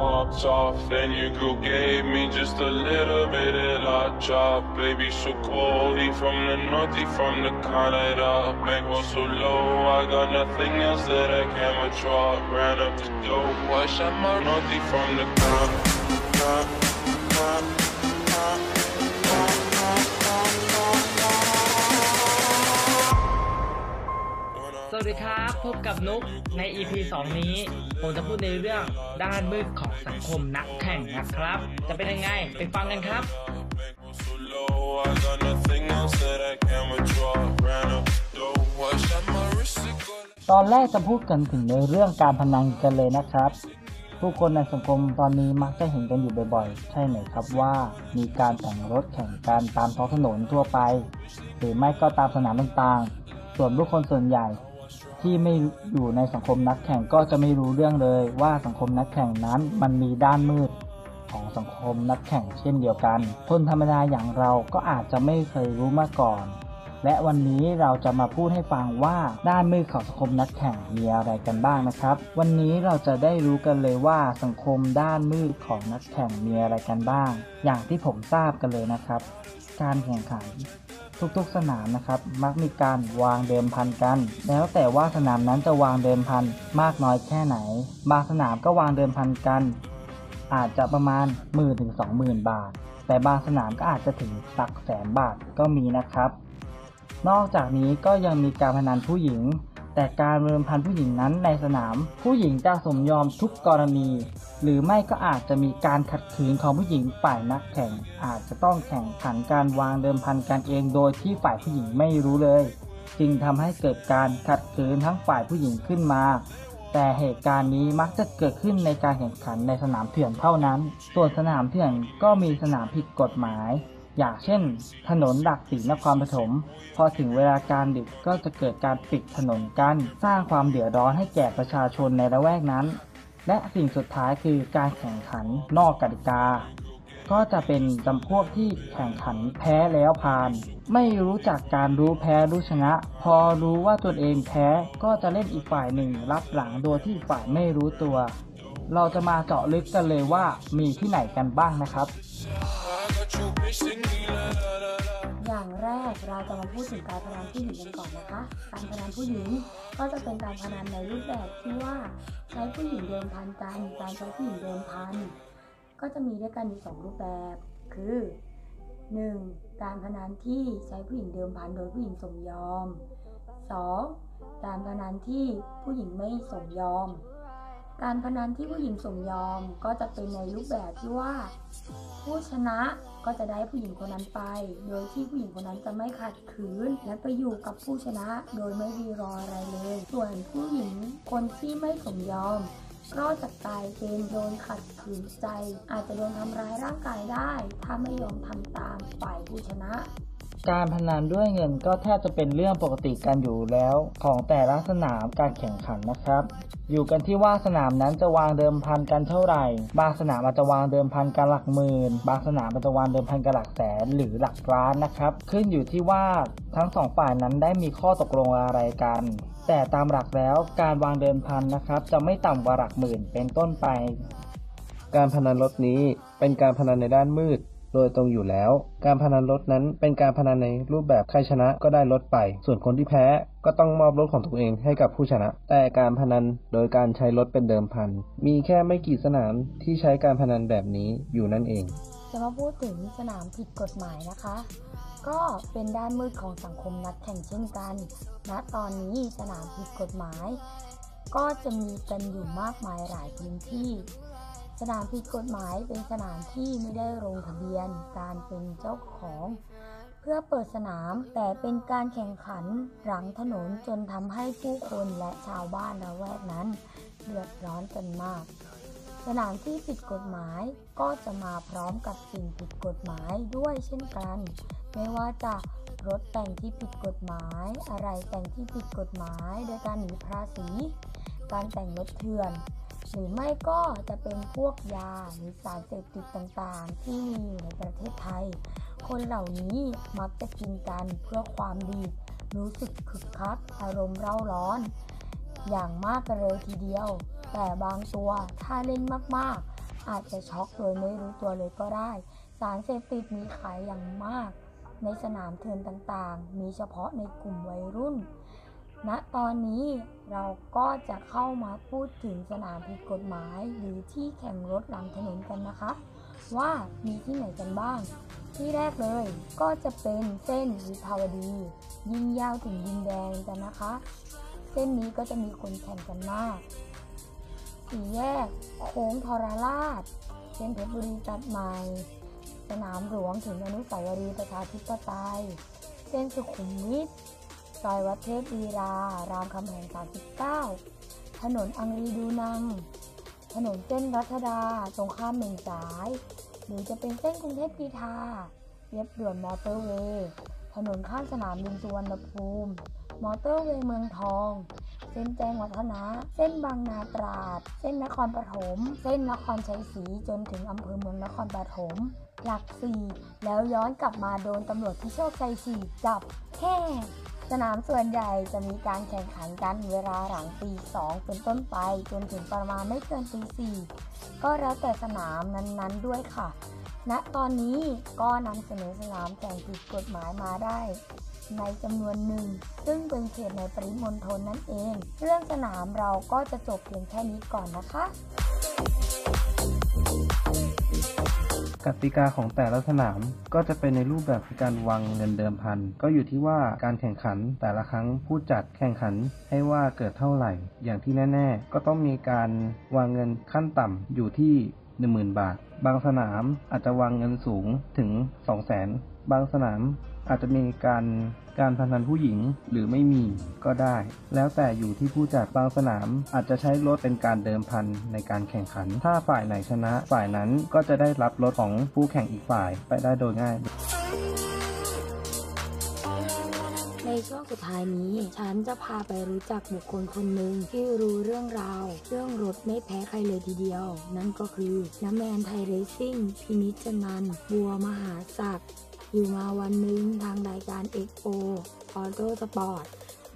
popped off, and your girl gave me just a little bit of la chop. Baby, so he from the north, he from the Canada. Bankroll so low, I got nothing else that I can withdraw. Ran up the dough, wash out my north, he from the Canada. วัสดีครับ พบกับนุกใน EP 2 นี้ ผมจะพูดในเรื่องด้านมืดของสังคมนักแข่งนะครับ จะเป็นยังไง ไปฟังกันครับ ตอนแรกจะพูดกันถึงในเรื่องการพนันกันเลยนะครับ ผู้คนในสังคมตอนนี้มักจะเห็นกันอยู่บ่อยๆ ใช่ไหมครับว่ามีการแต่งรถแข่งกันตามท้องถนนทั่วไป หรือไม่ก็ตามสนามต่างๆ ส่วนผู้คนส่วนใหญ่ ที่ไม่อยู่ในสังคมนักแข่งก็จะไม่รู้เรื่องเลยว่าสังคมนักแข่งนั้นมันมีด้านมืดของสังคมนักแข่งเช่นเดียวกัน คนธรรมดาอย่างเราก็อาจจะไม่เคยรู้มาก่อน และวันนี้เราจะมาพูดให้ฟังว่าด้านมืดของสังคมนักแข่งมีอะไรกันบ้างนะครับ วันนี้เราจะได้รู้กันเลยว่าสังคมด้านมืดของนักแข่งมีอะไรกันบ้าง อย่างที่ผมทราบกันเลยนะครับ การแข่งขัน ทุกๆสนามนะครับมักมีการวางเดิมพันกัน แล้วแต่ว่าสนามนั้นจะวางเดิมพันมากน้อยแค่ไหน บางสนามก็วางเดิมพันกัน อาจจะประมาณหมื่นถึงสองหมื่นบาท แต่บางสนามก็อาจจะถึงหลักแสนบาทก็มีนะครับ นอกจากนี้ก็ยังมีการพนันผู้หญิง แต่การเดิมพันผู้หญิงนั้นในสนาม ผู้หญิงจะสมยอมทุกกรณี หรือไม่ก็อาจจะมีการขัดขืนของผู้หญิงฝ่ายนักแข่ง อาจจะต้องแข่งขันการวางเดิมพันกันเองโดยที่ฝ่ายผู้หญิงไม่รู้เลย จึงทำให้เกิดการขัดขืนทั้งฝ่ายผู้หญิงขึ้นมา แต่เหตุการณ์นี้มักจะเกิดขึ้นในการแข่งขันในสนามเถื่อนเท่านั้น ส่วนสนามเถื่อนก็มีสนามผิดกฎหมาย อย่างเช่น ถนนหลักสีนครปฐม พอถึงเวลาการดึกก็จะเกิดการปิดถนนกัน สร้างความเดือดร้อนให้แก่ประชาชนในละแวกนั้น และสิ่งสุดท้ายคือการแข่งขันนอกกติกา ก็จะเป็นจำพวกที่แข่งขันแพ้แล้วพาน ไม่รู้จักการรู้แพ้รู้ชนะ พอรู้ว่าตนเองแพ้ก็จะเล่นอีกฝ่ายหนึ่งรับหลังโดยที่ฝ่ายไม่รู้ตัว เราจะมาเจาะลึกกันเลยว่ามีที่ไหนกันบ้างนะครับ อย่างแรกเราจะมาพูดถึงการพนันผู้หญิงกันก่อนนะคะ การพนันผู้หญิงก็จะเป็นการพนันในรูปแบบที่ว่าใช้ผู้หญิงเดิมพันกันการใช้ผู้หญิงเดิมพันก็จะมีด้วยกันอยู่สองรูปแบบ คือ 1. การพนันที่ใช้ผู้หญิงเดิมพันโดยผู้หญิงสมยอม 2. การพนันที่ผู้หญิงไม่สมยอม การพนันที่ผู้หญิงสมยอมก็จะเป็นในรูปแบบที่ว่า ผู้ชนะก็จะได้ผู้หญิงคนนั้นไป โดยที่ผู้หญิงคนนั้นจะไม่ขัดขืน และไปอยู่กับผู้ชนะโดยไม่มีรออะไรเลย ส่วนผู้หญิงคนที่ไม่สมยอมก็จะกลายเป็นโดนขัดขืนใจ อาจจะโดนทำร้ายร่างกายได้ ถ้าไม่ยอมทำตามฝ่ายผู้ชนะ การพนันด้วยเงินก็แทบจะเป็นเรื่องปกติกันอยู่แล้วของแต่ละสนามการแข่งขันนะครับ อยู่กันที่ว่าสนามนั้นจะวางเดิมพันกันเท่าไหร่ บางสนามอาจจะวางเดิมพันกันหลักหมื่น บางสนามอาจจะวางเดิมพันกันหลักแสนหรือหลักล้านนะครับ ขึ้นอยู่ที่ว่าทั้งสองฝ่ายนั้นได้มีข้อตกลงอะไรกัน แต่ตามหลักแล้วการวางเดิมพันนะครับ จะไม่ต่ำกว่าหลักหมื่นเป็นต้นไป การพนันรถนี้เป็นการพนันในด้านมืด โดยตรงอยู่แล้ว การพนันรถนั้นเป็นการพนันในรูปแบบใครชนะก็ได้รถไป ส่วนคนที่แพ้ก็ต้องมอบรถของตัวเองให้กับผู้ชนะ แต่การพนันโดยการใช้รถเป็นเดิมพัน มีแค่ไม่กี่สนามที่ใช้การพนันแบบนี้อยู่นั่นเอง จะมาพูดถึงสนามผิดกฎหมายนะคะ ก็เป็นด้านมืดของสังคมนักแข่งเช่นกันณตอนนี้สนามผิดกฎหมาย ก็จะมีกันอยู่มากมายหลายพื้นที่ สนามผิดกฎหมายเป็นสนามที่ไม่ได้ลงทะเบียนการเป็นเจ้าของ เพื่อเปิดสนามแต่เป็นการแข่งขันหลังถนนจนทำให้ผู้คนและชาวบ้านละแวกนั้นเดือดร้อนกันมาก สนามที่ผิดกฎหมายก็จะมาพร้อมกับสิ่งผิดกฎหมายด้วยเช่นกัน ไม่ว่าจะรถแต่งที่ผิดกฎหมาย อะไรแต่งที่ผิดกฎหมายโดยการหนีภาษี การแต่งรถเถื่อน หรือไม่ก็จะเป็นพวกยาหรือสารเสพติดต่างๆ ที่มีอยู่ในประเทศไทย คนเหล่านี้มักจะกินกันเพื่อความดี รู้สึกคึกคัก อารมณ์เร่าร้อน อย่างมากเลยทีเดียว แต่บางตัวถ้าเล่นมากๆ อาจจะช็อกโดยไม่รู้ตัวเลยก็ได้ สารเสพติดมีขายอย่างมาก ในสนามเทินต่างๆ มีเฉพาะในกลุ่มวัยรุ่น ณตอนนี้เราก็จะเข้ามาพูดถึงสนามผิดกฎหมาย หรือที่แข่งรถหลังถนนกันนะคะ ว่ามีที่ไหนกันบ้าง ที่แรกเลยก็จะเป็นเส้นวิภาวดี ยิงยาวถึงดินแดงกันนะคะ เส้นนี้ก็จะมีคนแข่งกันมากสี่แยกโค้งทรราชเส้นเพชรบุรีตัดใหม่ สนามหลวงถึงอนุสาวรีย์ประชาธิปไตย เส้นสุขุมวิท ซอยวัดเทพวีรารามคำแหง 39 ถนนอังรีดูนัง ถนนเส้นรัชดา ตรงข้ามเหม่งจ๋าย หรือจะเป็นเส้นกรุงเทพกรีฑาเลียบด่วนมอเตอร์เวย์ ถนนข้ามสนามบินสุวรรณภูมิ มอเตอร์เวย์เมืองทอง เส้นแจ้งวัฒนะ เส้นบางนาตราด เส้นนครปฐม เส้นนครชัยศรีจนถึงอำเภอเมืองนครปฐม หลักสี่แล้วย้อนกลับมาโดนตำรวจที่โชคชัยสี่จับแค่ สนามส่วนใหญ่จะมีการแข่งขันกันเวลาหลังตีสองเป็นต้นไปจนถึงประมาณไม่เกินตีสี่ก็แล้วแต่สนามนั้นๆด้วยค่ะ ณตอนนี้ก็นำเสนอสนามแข่งผิดกฎหมายมาได้ ในจำนวนหนึ่ง ซึ่งเป็นเขตในปริมณฑลนั่นเอง เรื่องสนามเราก็จะจบเพียงแค่นี้ก่อนนะคะ กติกาของแต่ละสนามก็จะเป็นในรูปแบบการวางเงินเดิมพัน ก็อยู่ที่ว่าการแข่งขันแต่ละครั้งผู้จัดแข่งขันให้ว่าเกิดเท่าไหร่ อย่างที่แน่ ๆ ก็ต้องมีการวางเงินขั้นต่ำอยู่ที่ 10,000 บาท บางสนามอาจจะวางเงินสูงถึง 200,000 บางสนาม อาจจะมีการการพนันผู้หญิงหรือไม่มีก็ได้ แล้วแต่อยู่ที่ผู้จัดบางสนาม อาจจะใช้รถเป็นการเดิมพันในการแข่งขัน ถ้าฝ่ายไหนชนะ ฝ่ายนั้นก็จะได้รับรถของผู้แข่งอีกฝ่ายไปได้โดยง่ายในช่วงสุดท้ายนี้ ฉันจะพาไปรู้จักบุคคลคนหนึ่งที่รู้เรื่องราว เรื่องรถไม่แพ้ใครเลยทีเดียว นั่นก็คือน้าแมนไทย Racing พินิจจนันท์บัวมหาศักดิ์ อยู่มาวันหนึ่งทางรายการ XO Autosport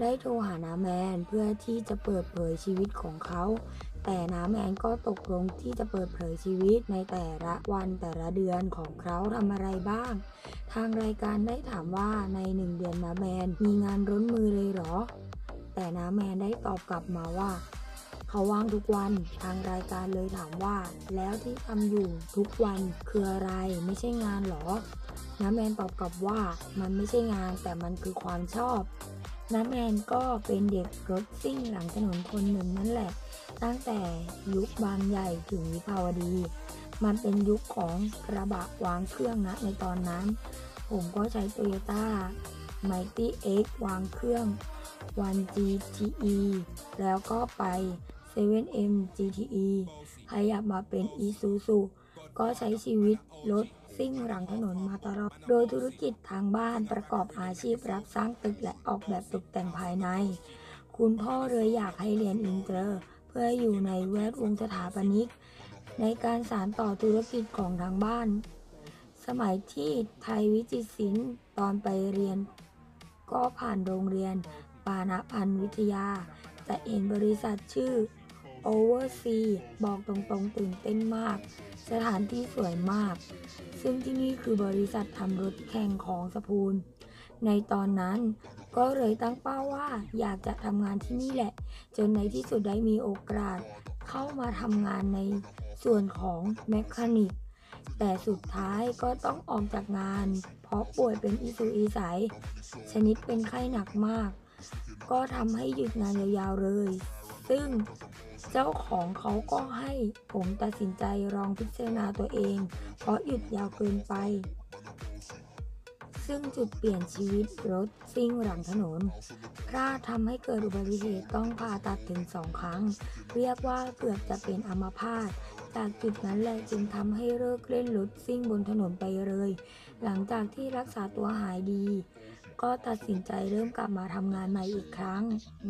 ได้โทรหาน้าแมนเพื่อที่จะเปิดเผยชีวิตของเขา แต่น้าแมนก็ตกลงที่จะเปิดเผยชีวิตในแต่ละวันแต่ละเดือนของเขาทำอะไรบ้าง ทางรายการได้ถามว่าในหนึ่งเดือนน้าแมนมีงานร้นมือเลยเหรอ แต่น้าแมนได้ตอบกลับมาว่า เขาว่างทุกวัน ทางรายการเลยถามว่า แล้วที่ทำอยู่ทุกวันคืออะไรไม่ใช่งานหรอ น้าแมนตอบกลับว่ามันไม่ใช่งานแต่มันคือความชอบ น้าแมนก็เป็นเด็กรถซิ่งหลังถนนคนหนึ่งนั่นแหละ ตั้งแต่ยุคบางใหญ่ถึงวิภาวดี มันเป็นยุคของกระบะวางเครื่องนะในตอนนั้น ผมก็ใช้ Toyota Mighty X วางเครื่อง1 GTE แล้วก็ไป 7M GTE ขยับมาเป็น Isuzu ก็ใช้ชีวิตรถซิ่งหลังถนนมาตลอด โดยธุรกิจทางบ้านประกอบอาชีพรับสร้างตึกและออกแบบตกแต่งภายใน คุณพ่อเลยอยากให้เรียน interior เพื่ออยู่ในแวดวงสถาปนิก ในการสานต่อธุรกิจของทางบ้าน สมัยที่ไทยวิจิตรศิลป์ตอนไปเรียน ก็ผ่านโรงเรียนปานะพันวิทยา แต่เห็นบริษัทชื่อ Oversea บอกตรงๆตื่นเต้นมาก สถานที่สวยมาก ซึ่งที่นี่คือบริษัททำรถแข่งของสปูล ในตอนนั้นก็เลยตั้งเป้าว่าอยากจะทำงานที่นี่แหละ จนในที่สุดได้มีโอกาสเข้ามาทำงานในส่วนของแมคานิกแต่สุดท้ายก็ต้องออกจากงาน เพราะป่วยเป็นอิสุอีใสยชนิดเป็นไข้หนักมาก ก็ทำให้หยุดงานยาวๆเลย ซึ่ง เจ้าของเขาก็ให้ผมตัดสินใจลองพิจารณาตัวเอง เพราะหยุดยาวเกินไป ซึ่งจุดเปลี่ยนชีวิตรถซิ่งหลังถนนพลาดทำให้เกิดอุบัติเหตุต้องผ่าตัดถึงสองครั้ง เรียกว่าเกือบจะเป็นอัมพาตจากจุดนั้นแหละจึงทำให้เลิกเล่นรถซิ่งบนถนนไปเลย หลังจากที่รักษาตัวหายดี ก็ตัดสินใจเริ่มกลับมาทำงานใหม่อีกครั้ง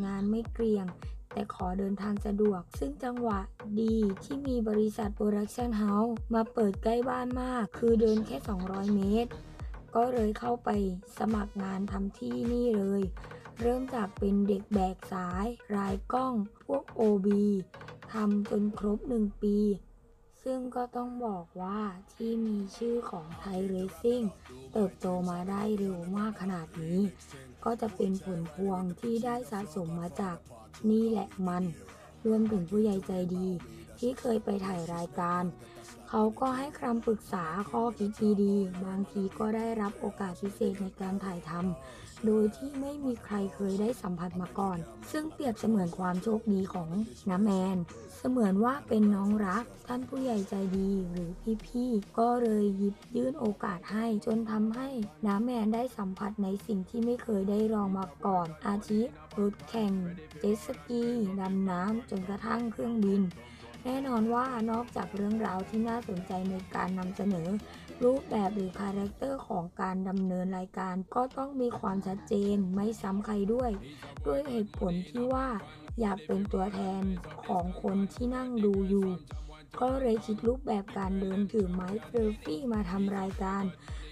งานไม่เกี่ยง แต่ขอเดินทางสะดวก ซึ่งจังหวะดีที่มีบริษัท production house มาเปิดใกล้บ้านมาก คือเดินแค่ 200 เมตร ก็เลยเข้าไปสมัครงานทำที่นี่เลย เริ่มจากเป็นเด็กแบกสาย รายกล้อง พวก OB ทำจนครบ 1 ปี ซึ่งก็ต้องบอกว่าที่มีชื่อของไทยเรซิ่งเติบโตมาได้เร็วมากขนาดนี้ ก็จะเป็นผลพวงที่ได้สะสมมาจาก นี่แหละมัน รวมถึงผู้ใหญ่ใจดี ที่เคยไปถ่ายรายการ เขาก็ให้คำปรึกษาข้อคิดดีๆ บางทีก็ได้รับโอกาสพิเศษในการถ่ายทำ โดยที่ไม่มีใครเคยได้สัมผัสมาก่อน ซึ่งเปรียบเสมือนความโชคดีของน้าแมน เสมือนว่าเป็นน้องรัก ท่านผู้ใหญ่ใจดีหรือพี่ๆ ก็เลยหยิบยื่นโอกาสให้ จนทำให้น้าแมนได้สัมผัสในสิ่งที่ไม่เคยได้ลองมาก่อน อาทิรถแข่ง เจ็ตสกี ดำน้ำ จนกระทั่งเครื่องบิน แน่นอนว่านอกจากเรื่องราวที่น่าสนใจในการนำเสนอ รูปแบบหรือ character ของการดำเนินรายการก็ต้องมีความชัดเจนไม่ซ้ำใครด้วย ด้วยเหตุผลที่ว่าอยากเป็นตัวแทนของคนที่นั่งดูอยู่ ก็เลยคิดรูปแบบการเดินถือไม้เซลฟี่มาทำรายการ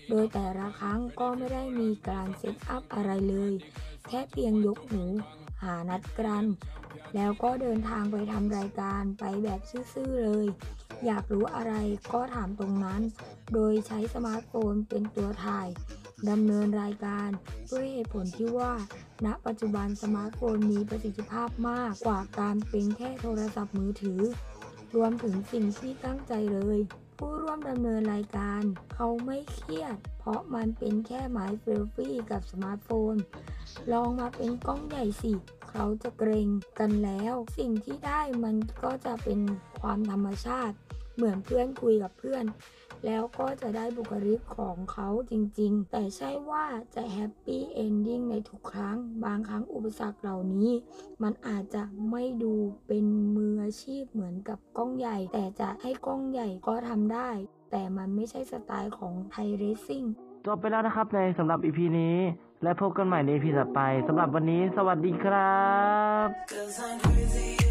โดยแต่ละครั้งก็ไม่ได้มีการ setup อะไรเลย แค่เพียงยกหู หานัดกัน แล้วก็เดินทางไปทำรายการไปแบบซื่อๆเลย อยากรู้อะไรก็ถามตรงนั้น โดยใช้สมาร์ทโฟนเป็นตัวถ่ายดำเนินรายการด้วยเหตุผลที่ว่า ณ ปัจจุบันสมาร์ทโฟนมีประสิทธิภาพมากกว่าการเป็นแค่โทรศัพท์มือถือ รวมถึงสิ่งที่ตั้งใจเลย ผู้ร่วมดำเนินรายการ เขาไม่เครียด เพราะมันเป็นแค่ไม้เซลฟี่กับสมาร์ทโฟน ลองมาเป็นกล้องใหญ่สิ เขาจะเกร็งกันแล้ว สิ่งที่ได้มันก็จะเป็นความธรรมชาติ เหมือนเพื่อนคุยกับเพื่อน แล้วก็จะได้บุคลิกของเขาจริงๆ แต่ใช่ว่าจะ happy ending ในทุกครั้ง บางครั้งอุปสรรคเหล่านี้ มันอาจจะไม่ดูเป็นมืออาชีพเหมือนกับกล้องใหญ่ แต่จะให้กล้องใหญ่ก็ทำได้ แต่มันไม่ใช่สไตล์ของไทยเรซซิ่ง จบไปแล้วนะครับในสำหรับ EP นี้ และพบกันใหม่ใน EP ต่อไปสำหรับวันนี้ สวัสดีครับ Cause I'm crazy